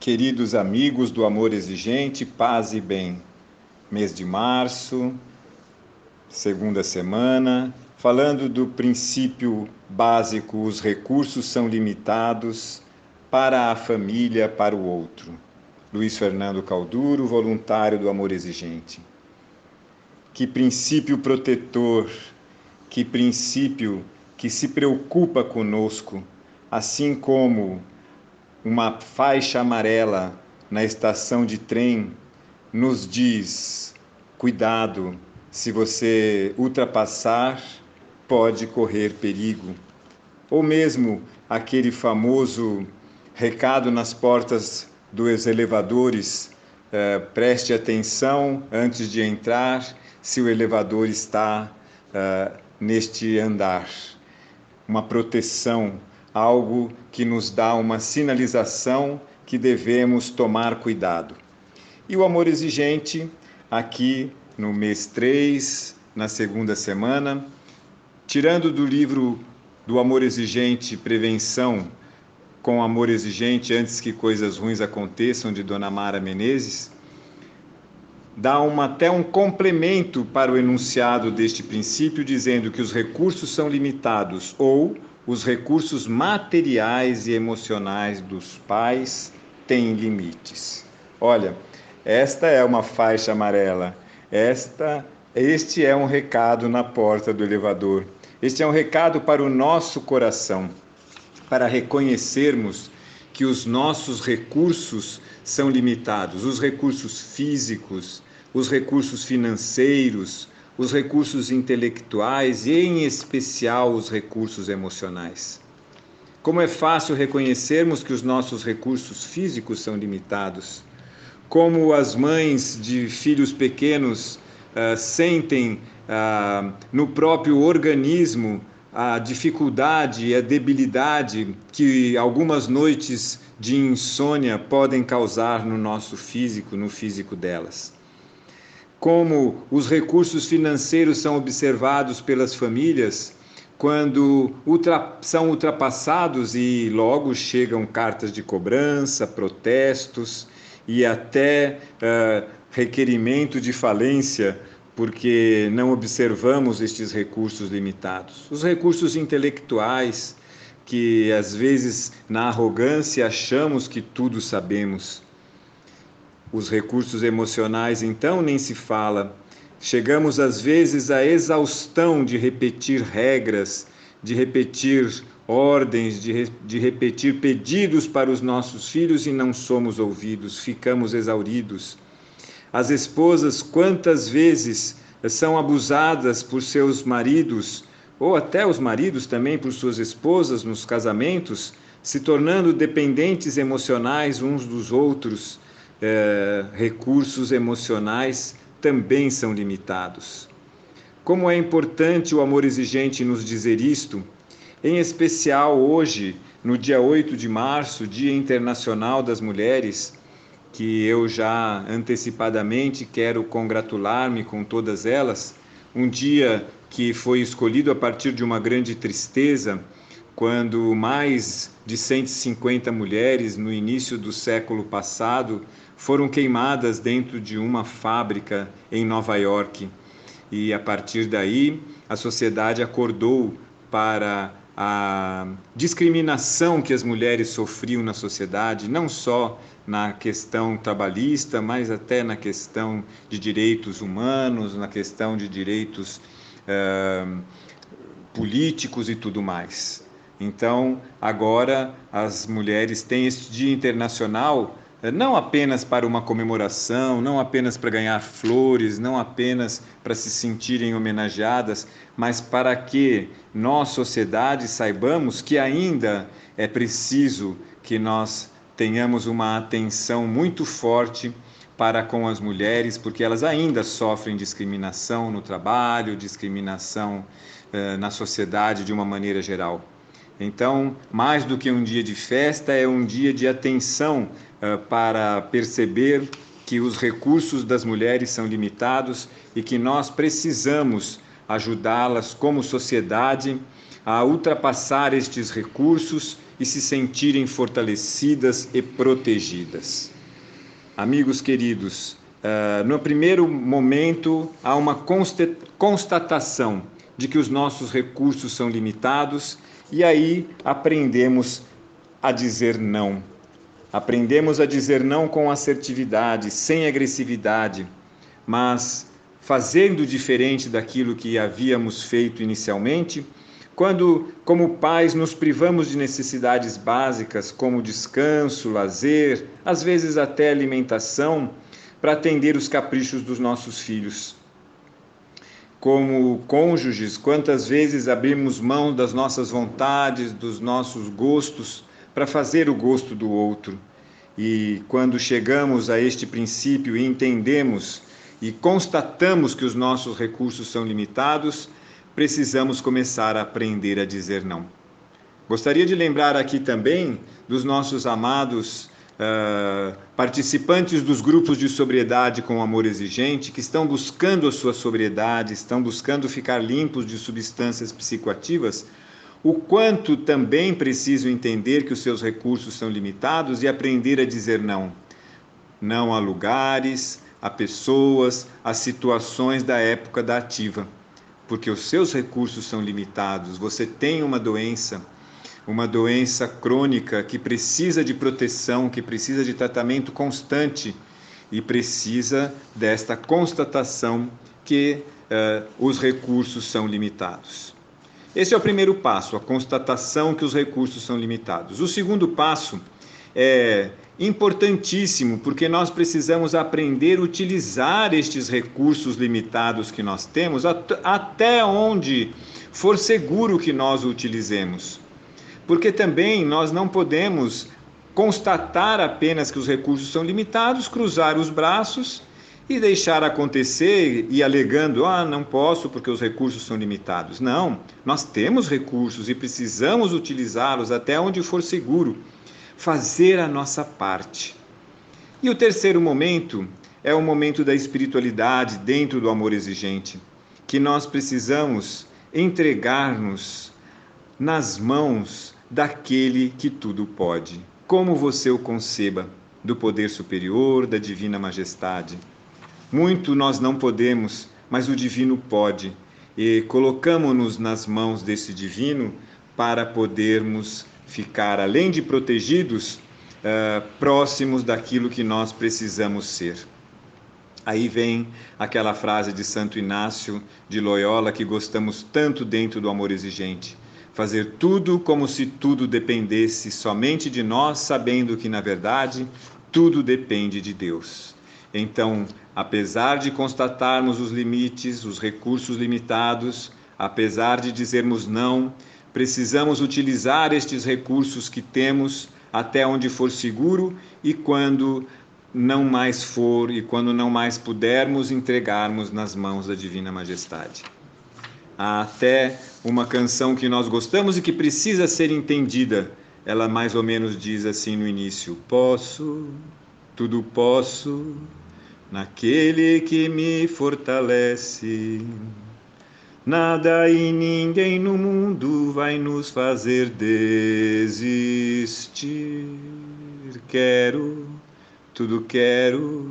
queridos amigos do amor exigente, paz e bem. Mês de março, segunda semana, falando do princípio básico: os recursos são limitados para a família, para o outro. Luiz Fernando Calduro, voluntário do amor exigente. Que princípio protetor, que princípio que se preocupa conosco, assim como uma faixa amarela na estação de trem nos diz: cuidado, se você ultrapassar, pode correr perigo. Ou mesmo aquele famoso recado nas portas dos elevadores: eh, preste atenção antes de entrar, se o elevador está eh, neste andar. Uma proteção algo que nos dá uma sinalização que devemos tomar cuidado. E o amor exigente, aqui no mês 3, na segunda semana, tirando do livro do Amor Exigente Prevenção com Amor Exigente antes que coisas ruins aconteçam, de Dona Mara Menezes, dá uma, até um complemento para o enunciado deste princípio, dizendo que os recursos são limitados ou os recursos materiais e emocionais dos pais têm limites. Olha, esta é uma faixa amarela. Esta, este é um recado na porta do elevador. Este é um recado para o nosso coração, para reconhecermos que os nossos recursos são limitados, os recursos físicos, os recursos financeiros, os recursos intelectuais e, em especial, os recursos emocionais. Como é fácil reconhecermos que os nossos recursos físicos são limitados, como as mães de filhos pequenos uh, sentem uh, no próprio organismo a dificuldade e a debilidade que algumas noites de insônia podem causar no nosso físico, no físico delas como os recursos financeiros são observados pelas famílias quando ultra, são ultrapassados e logo chegam cartas de cobrança, protestos e até uh, requerimento de falência porque não observamos estes recursos limitados. Os recursos intelectuais, que às vezes na arrogância achamos que tudo sabemos. Os recursos emocionais, então, nem se fala. Chegamos às vezes à exaustão de repetir regras, de repetir ordens, de, re de repetir pedidos para os nossos filhos e não somos ouvidos, ficamos exauridos. As esposas, quantas vezes são abusadas por seus maridos, ou até os maridos também por suas esposas nos casamentos, se tornando dependentes emocionais uns dos outros é, recursos emocionais também são limitados. Como é importante o amor exigente nos dizer isto, em especial hoje, no dia 8 de março, Dia Internacional das Mulheres, que eu já antecipadamente quero congratular-me com todas elas, um dia que foi escolhido a partir de uma grande tristeza, quando mais de 150 mulheres no início do século passado foram queimadas dentro de uma fábrica em Nova York. E a partir daí, a sociedade acordou para a discriminação que as mulheres sofriam na sociedade, não só na questão trabalhista, mas até na questão de direitos humanos, na questão de direitos uh, políticos e tudo mais. Então, agora as mulheres têm esse Dia Internacional não apenas para uma comemoração, não apenas para ganhar flores, não apenas para se sentirem homenageadas, mas para que nós, sociedade, saibamos que ainda é preciso que nós tenhamos uma atenção muito forte para com as mulheres, porque elas ainda sofrem discriminação no trabalho, discriminação eh, na sociedade de uma maneira geral. Então, mais do que um dia de festa, é um dia de atenção uh, para perceber que os recursos das mulheres são limitados e que nós precisamos ajudá-las como sociedade a ultrapassar estes recursos e se sentirem fortalecidas e protegidas. Amigos queridos, uh, no primeiro momento há uma constatação de que os nossos recursos são limitados e aí aprendemos a dizer não. Aprendemos a dizer não com assertividade, sem agressividade, mas fazendo diferente daquilo que havíamos feito inicialmente. Quando, como pais, nos privamos de necessidades básicas como descanso, lazer, às vezes até alimentação, para atender os caprichos dos nossos filhos. Como cônjuges, quantas vezes abrimos mão das nossas vontades, dos nossos gostos, para fazer o gosto do outro. E quando chegamos a este princípio e entendemos e constatamos que os nossos recursos são limitados, precisamos começar a aprender a dizer não. Gostaria de lembrar aqui também dos nossos amados uh, participantes dos grupos de sobriedade com amor exigente, que estão buscando a sua sobriedade, estão buscando ficar limpos de substâncias psicoativas, o quanto também precisam entender que os seus recursos são limitados e aprender a dizer não. Não a lugares, a pessoas, a situações da época da ativa, porque os seus recursos são limitados. Você tem uma doença, uma doença crônica que precisa de proteção, que precisa de tratamento constante e precisa desta constatação que uh, os recursos são limitados. Esse é o primeiro passo, a constatação que os recursos são limitados. O segundo passo é importantíssimo, porque nós precisamos aprender a utilizar estes recursos limitados que nós temos até onde for seguro que nós o utilizemos. Porque também nós não podemos constatar apenas que os recursos são limitados, cruzar os braços e deixar acontecer e alegando, ah, não posso porque os recursos são limitados. Não, nós temos recursos e precisamos utilizá-los até onde for seguro, fazer a nossa parte. E o terceiro momento é o momento da espiritualidade dentro do amor exigente, que nós precisamos entregar-nos nas mãos daquele que tudo pode, como você o conceba, do poder superior, da divina majestade. Muito nós não podemos, mas o divino pode. E colocamos-nos nas mãos desse divino para podermos ficar, além de protegidos, uh, próximos daquilo que nós precisamos ser. Aí vem aquela frase de Santo Inácio de Loyola que gostamos tanto dentro do amor exigente. Fazer tudo como se tudo dependesse somente de nós, sabendo que, na verdade, tudo depende de Deus. Então, apesar de constatarmos os limites, os recursos limitados, apesar de dizermos não, precisamos utilizar estes recursos que temos até onde for seguro e quando não mais for e quando não mais pudermos entregarmos nas mãos da Divina Majestade. Há até uma canção que nós gostamos e que precisa ser entendida. Ela mais ou menos diz assim no início: Posso, tudo posso naquele que me fortalece. Nada e ninguém no mundo vai nos fazer desistir. Quero, tudo quero,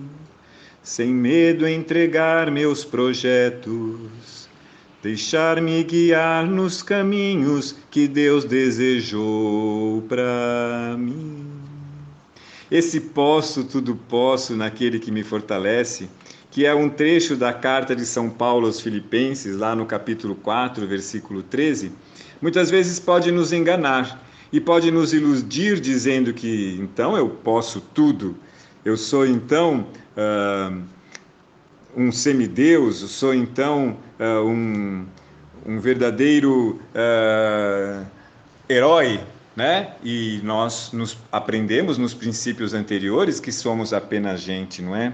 sem medo entregar meus projetos, deixar-me guiar nos caminhos que Deus desejou para mim. Esse posso, tudo posso naquele que me fortalece, que é um trecho da carta de São Paulo aos Filipenses, lá no capítulo 4, versículo 13, muitas vezes pode nos enganar e pode nos iludir dizendo que então eu posso tudo, eu sou então uh, um semideus, eu sou então uh, um, um verdadeiro uh, herói né? E nós nos aprendemos nos princípios anteriores que somos apenas gente, não é?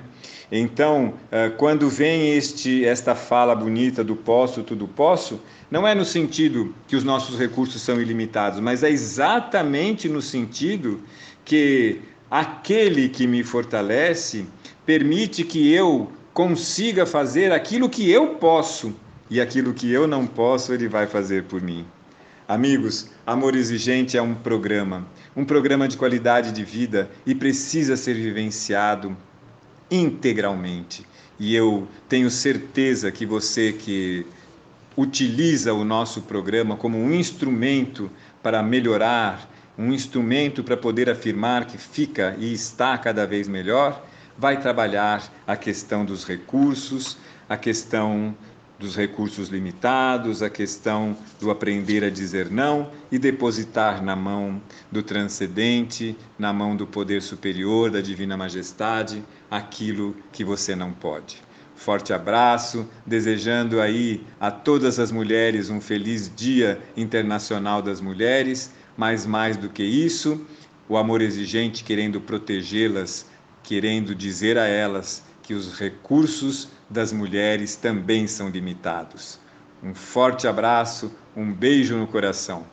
Então, eh, quando vem este esta fala bonita do posso, tudo posso, não é no sentido que os nossos recursos são ilimitados, mas é exatamente no sentido que aquele que me fortalece permite que eu consiga fazer aquilo que eu posso e aquilo que eu não posso, ele vai fazer por mim. Amigos, Amor Exigente é um programa, um programa de qualidade de vida e precisa ser vivenciado integralmente. E eu tenho certeza que você que utiliza o nosso programa como um instrumento para melhorar, um instrumento para poder afirmar que fica e está cada vez melhor, vai trabalhar a questão dos recursos, a questão dos recursos limitados, a questão do aprender a dizer não e depositar na mão do transcendente, na mão do poder superior, da divina majestade, aquilo que você não pode. Forte abraço, desejando aí a todas as mulheres um feliz Dia Internacional das Mulheres, mas mais do que isso, o amor exigente querendo protegê-las, querendo dizer a elas que os recursos das mulheres também são limitados. Um forte abraço, um beijo no coração.